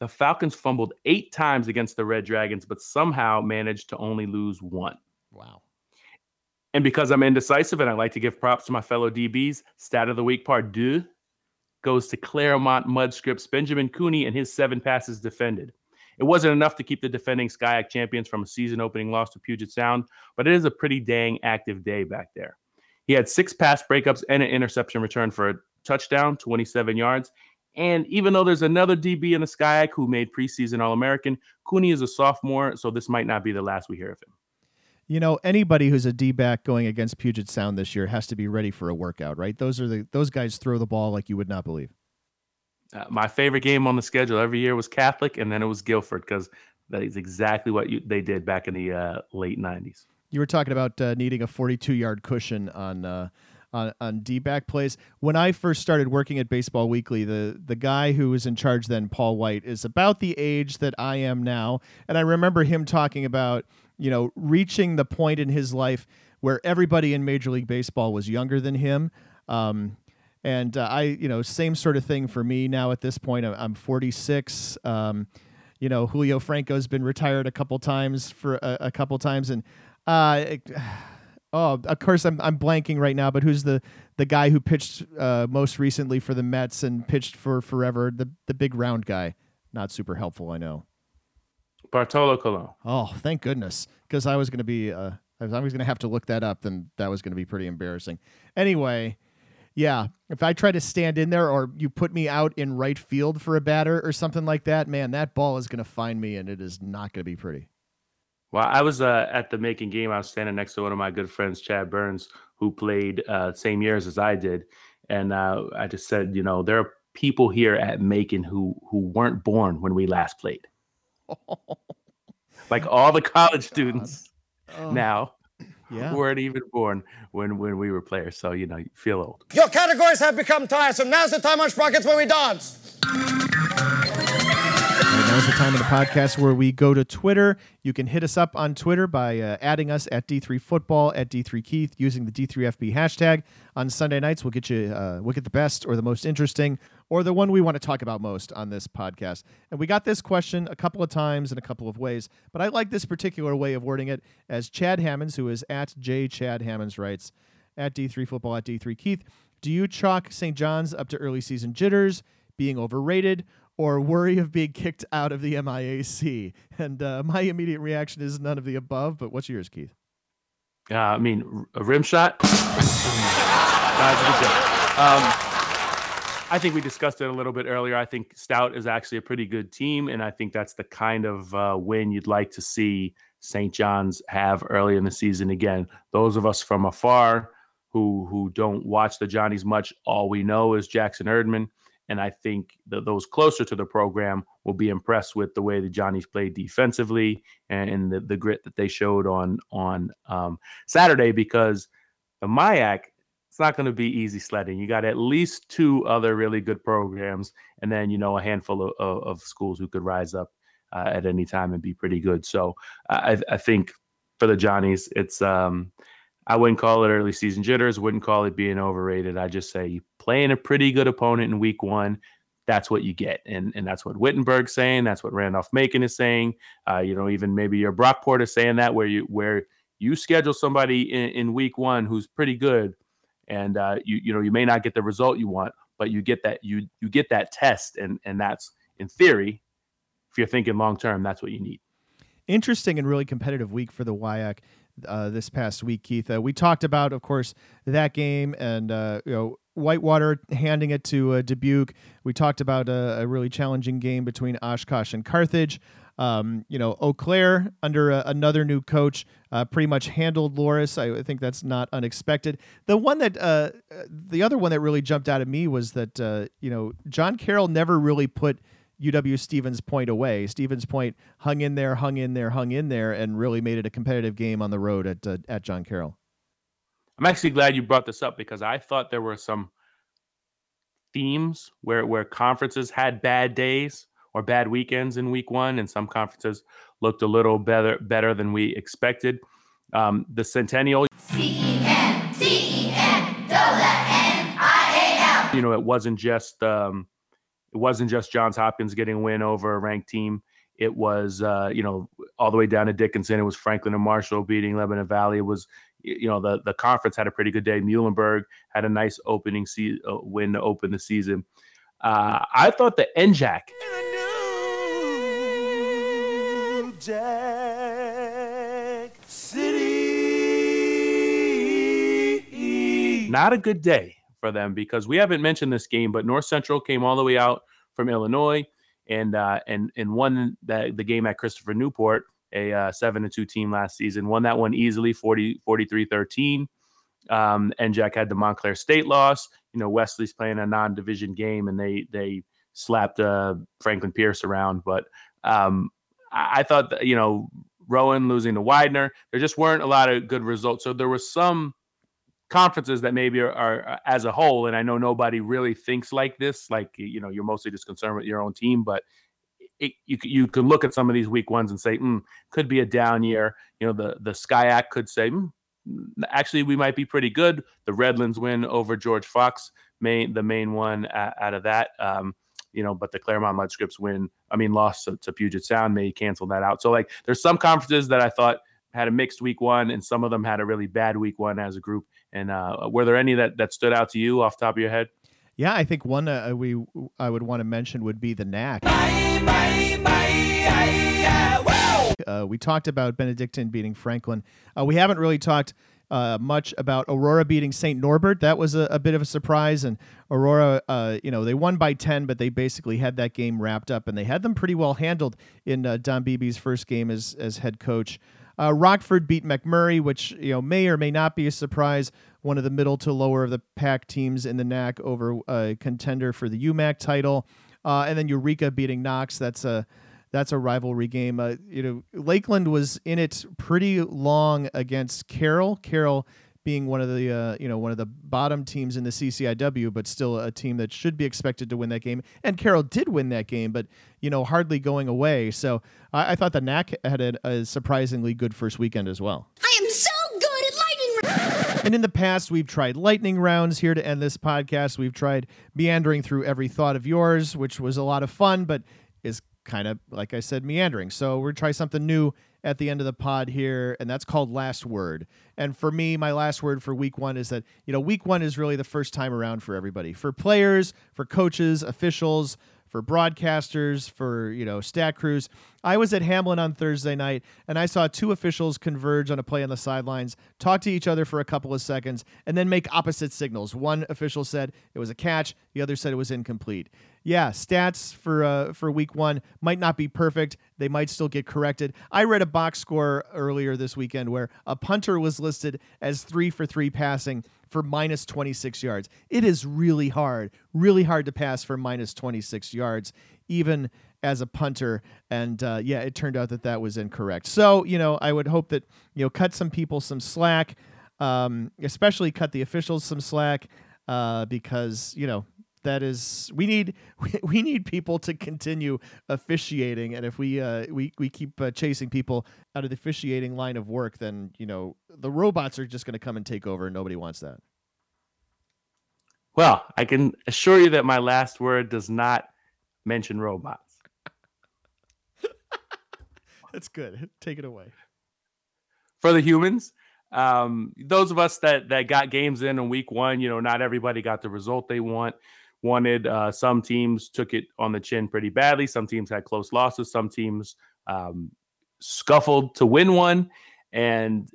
the Falcons fumbled eight times against the Red Dragons, but somehow managed to only lose one. Wow. And because I'm indecisive and I like to give props to my fellow DBs, stat of the week part deux goes to Claremont Mudd-Scripps Benjamin Cooney and his seven passes defended. It wasn't enough to keep the defending SCIAC champions from a season opening loss to Puget Sound, but it is a pretty dang active day back there. He had six pass breakups and an interception return for a touchdown, 27 yards. And even though there's another DB in the SCIAC who made preseason All American, Cooney is a sophomore, so this might not be the last we hear of him. You know, anybody who's a D back going against Puget Sound this year has to be ready for a workout, right? Those are the those guys throw the ball like you would not believe. Uh, my favorite game on the schedule every year was Catholic, and then it was Guilford because that is exactly what you, they did back in the uh, late '90s. You were talking about uh, needing a 42 yard cushion on uh, on, on D back plays. When I first started working at Baseball Weekly, the the guy who was in charge then, Paul White, is about the age that I am now, and I remember him talking about you know reaching the point in his life where everybody in Major League Baseball was younger than him. Um, and uh, I, you know, same sort of thing for me now at this point. I'm 46. Um, you know, Julio Franco's been retired a couple times for a, a couple times, and uh, oh, of course I'm I'm blanking right now. But who's the the guy who pitched uh, most recently for the Mets and pitched for forever? The the big round guy. Not super helpful, I know. Bartolo Colon. Oh, thank goodness, because I was going to be uh, I was, I was going to have to look that up, then that was going to be pretty embarrassing. Anyway, yeah, if I try to stand in there or you put me out in right field for a batter or something like that, man, that ball is going to find me and it is not going to be pretty. Well, I was uh, at the Macon game. I was standing next to one of my good friends, Chad Burns, who played uh, same years as I did, and uh, I just said, you know, there are people here at Macon who who weren't born when we last played. like all the college students oh. now yeah. weren't even born when when we were players. So you know, you feel old. Your categories have become tiresome. Now's the time on Sprockets when we dance. Now's the time of the podcast where we go to Twitter. You can hit us up on Twitter by uh, adding us at D3Football at D3Keith using the D3FB hashtag. On Sunday nights, we'll get you uh, we'll get the best or the most interesting or the one we want to talk about most on this podcast. And we got this question a couple of times in a couple of ways, but I like this particular way of wording it as Chad Hammonds, who is at J Chad Hammonds, writes at D3Football at D3Keith. Do you chalk St. John's up to early season jitters, being overrated, or worry of being kicked out of the MIAC? And uh, my immediate reaction is none of the above, but what's yours, Keith? Uh, I mean, a rim shot. That's a good um, I think we discussed it a little bit earlier. I think Stout is actually a pretty good team, and I think that's the kind of uh, win you'd like to see St. John's have early in the season. Again, those of us from afar who who don't watch the Johnnies much, all we know is Jackson Erdman. And I think that those closer to the program will be impressed with the way the Johnnies played defensively and, and the, the grit that they showed on on um, Saturday because the MIAC, it's not going to be easy sledding. You got at least two other really good programs, and then you know a handful of, of, of schools who could rise up uh, at any time and be pretty good. So I, I think for the Johnnies, it's um, I wouldn't call it early season jitters, wouldn't call it being overrated. I just say playing a pretty good opponent in week one, that's what you get. And and that's what Wittenberg's saying. That's what Randolph Macon is saying. Uh, you know, even maybe your Brockport is saying that where you where you schedule somebody in, in week one who's pretty good and uh, you you know you may not get the result you want, but you get that you you get that test and and that's in theory, if you're thinking long term, that's what you need. Interesting and really competitive week for the WIAC uh, this past week, Keith. Uh, we talked about, of course, that game and uh, you know Whitewater handing it to uh, Dubuque. We talked about a, a, really challenging game between Oshkosh and Carthage. Um, you know, Eau Claire under a, another new coach uh, pretty much handled Loras. I, think that's not unexpected. The one that, uh, the other one that really jumped out at me was that, uh, you know, John Carroll never really put UW Stevens Point away. Stevens Point hung in there, hung in there, hung in there, and really made it a competitive game on the road at uh, at John Carroll. I'm actually glad you brought this up because I thought there were some themes where where conferences had bad days or bad weekends in week one, and some conferences looked a little better better than we expected. Um, the Centennial, you know, it wasn't just um, it wasn't just Johns Hopkins getting a win over a ranked team. It was uh, you know all the way down to Dickinson. It was Franklin and Marshall beating Lebanon Valley. It was you know the the conference had a pretty good day. Muhlenberg had a nice opening se- uh, win to open the season. Uh, I thought the NJAC. Not a good day for them because we haven't mentioned this game, but North Central came all the way out from Illinois and uh, and and won that the game at Christopher Newport, a uh, seven to two team last season. Won that one easily, 40, 43-13. Um, NJAC had the Montclair State loss. You know, Wesley's playing a non-division game, and they they slapped uh, Franklin Pierce around. But um, I, thought that, you know Rowan losing to Widener, there just weren't a lot of good results. So there was some conferences that maybe are, are, uh, as a whole and i know nobody really thinks like this like you know you're mostly just concerned with your own team but it, you, you can look at some of these week ones and say mm, could be a down year. You know the the SCIAC could say mm, actually we might be pretty good. The redlands win over george fox main the main one out of that. Um, you know but the claremont mudd scripps win i mean lost to, to puget sound may cancel that out so like there's some conferences that i thought had a mixed week one, and some of them had a really bad week one as a group. And uh, were there any that, that stood out to you off top of your head? Yeah, I think one uh, we I would want to mention would be the NAC. Uh, we talked about Benedictine beating Franklin. Uh, we haven't really talked uh, much about Aurora beating St. Norbert. That was a, a, bit of a surprise. And Aurora, uh, you know, they won by 10, but they basically had that game wrapped up, and they had them pretty well handled in uh, Don Beebe's first game as, as head coach. Uh, Rockford beat McMurray, which you know may or may not be a surprise. One of the middle to lower of the pack teams in the NAC over a contender for the UMAC title, uh, and then Eureka beating Knox. That's a that's a rivalry game. Uh, you know, Lakeland was in it pretty long against Carroll. Carroll being one of the uh, you know one of the bottom teams in the CCIW, but still a team that should be expected to win that game. And Carroll did win that game, but you know hardly going away. So I, I thought the NAC had a, a, surprisingly good first weekend as well. I am so good at lightning rounds. And in the past, we've tried lightning rounds here to end this podcast. We've tried meandering through every thought of yours, which was a lot of fun, but is kind of like I said, meandering. So we're try something new at the end of the pod here, and that's called last word. And for me, my last word for week one is that, you know, week one is really the first time around for everybody for players, for coaches, officials, for broadcasters, for, you know, stat crews. I was at Hamline on Thursday night and I saw two officials converge on a play on the sidelines, talk to each other for a couple of seconds, and then make opposite signals. One official said it was a catch, the other said it was incomplete yeah, stats for uh, for week one might not be perfect. They might still get corrected. I read a box score earlier this weekend where a punter was listed as three for three passing for minus 26 yards. It is really hard, really hard to pass for minus 26 yards, even as a punter. And uh, yeah, it turned out that that was incorrect. So you know, I would hope that you know cut some people some slack, um, especially cut the officials some slack. Uh, because you know that is we need we need people to continue officiating. And if we uh, we we keep uh, chasing people out of the officiating line of work then you know the robots are just going to come and take over and nobody wants that. Well i can assure you that my last word does not mention robots. That's good. Take it away. For the humans um, those of us that that got games in in week one, you know, not everybody got the result they want wanted. Uh, some teams took it on the chin pretty badly. Some teams had close losses. Some teams um, scuffled to win one. And,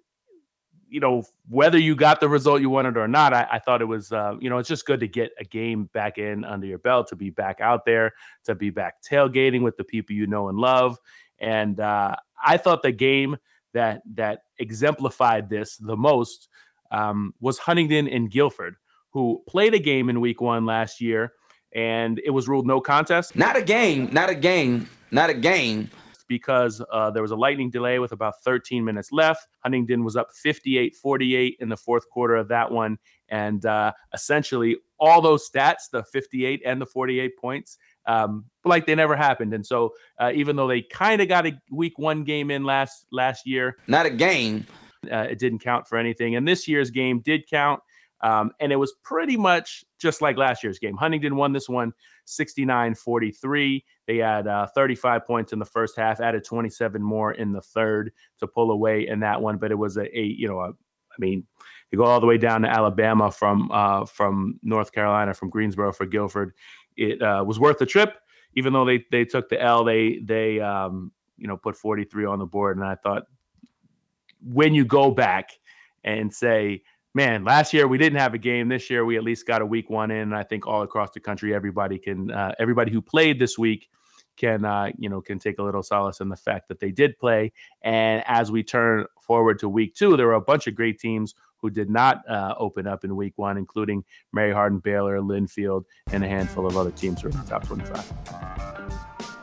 you know, whether you got the result you wanted or not, I, I thought it was, uh, you know, it's just good to get a game back in under your belt, to be back out there, to be back tailgating with the people you know and love. And uh, I thought the game that that exemplified this the most um, was Huntingdon and Guilford who played a game in week one last year and it was ruled no contest. Not a game, not a game, not a game. Because uh, there was a lightning delay with about 13 minutes left. Huntingdon was up 58 48 in the fourth quarter of that one. And uh, essentially, all those stats the 58 and the 48 points um, like they never happened. And so, uh, even though they kind of got a week one game in last last year, not a game, uh, it didn't count for anything. And this year's game did count. Um, and it was pretty much just like last year's game. Huntingdon won this one 69 43. They had uh, 35 points in the first half, added 27 more in the third to pull away in that one. But it was a, a you know, a, I mean, you go all the way down to Alabama from uh, from North Carolina, from Greensboro for Guilford. It uh, was worth the trip, even though they they took the L. They they um, you know put 43 on the board, and I thought when you go back and say man, last year we didn't have a game. This year we at least got a week one in. And I think all across the country, everybody can, uh, everybody who played this week can, uh, you know, can take a little solace in the fact that they did play. And as we turn forward to week two, there were a bunch of great teams who did not uh, open up in week one, including Mary Hardin, Baylor, Linfield, and a handful of other teams who are in the top 25.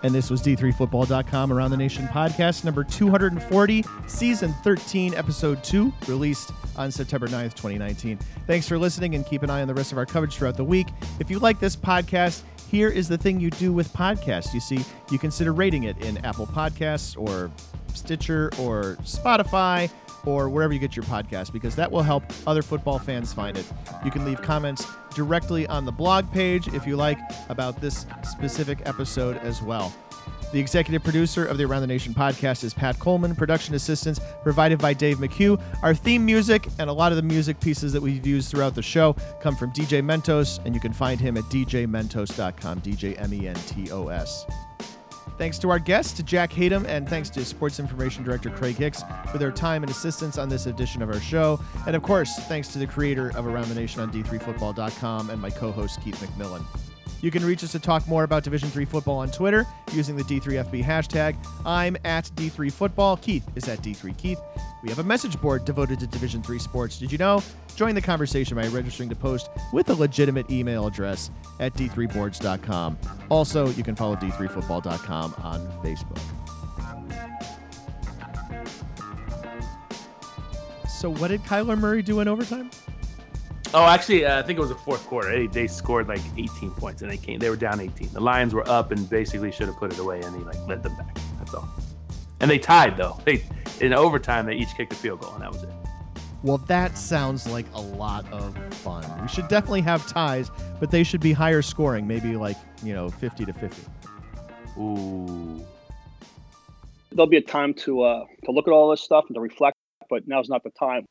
And this was D3Football.com Around the Nation podcast number 240, season 13, episode 2, released on September 9th, 2019. Thanks for listening and keep an eye on the rest of our coverage throughout the week. If you like this podcast, here is the thing you do with podcasts. You see, you consider rating it in Apple Podcasts or Stitcher or Spotify or wherever you get your podcast because that will help other football fans find it. You can leave comments directly on the blog page if you like about this specific episode as well. The executive producer of the Around the Nation podcast is Pat Coleman. Production assistance provided by Dave McHugh. Our theme music and a lot of the music pieces that we've used throughout the show come from DJ Mentos, and you can find him at djmentos.com, DJ M E N T O S. Thanks to our guests, Jack Hatem, and thanks to Sports Information Director Craig Hicks for their time and assistance on this edition of our show. And of course, thanks to the creator of Around the Nation on D3Football.com and my co host, Keith McMillan. You can reach us to talk more about Division 3 football on Twitter using the D3FB hashtag. I'm at D3Football. Keith is at D3Keith. We have a message board devoted to Division 3 sports. Did you know? Join the conversation by registering to post with a legitimate email address at d3boards.com. Also, you can follow d3football.com on Facebook. So, what did Kyler Murray do in overtime? Oh, actually, uh, I think it was the fourth quarter. They, they scored like 18 points, and they came. They were down 18. The Lions were up and basically should have put it away, and he like led them back. That's all. And they tied though. They in overtime they each kicked a field goal, and that was it. Well, that sounds like a lot of fun. We should definitely have ties, but they should be higher scoring, maybe like you know 50 to 50. Ooh. There'll be a time to uh, to look at all this stuff and to reflect, but now's not the time.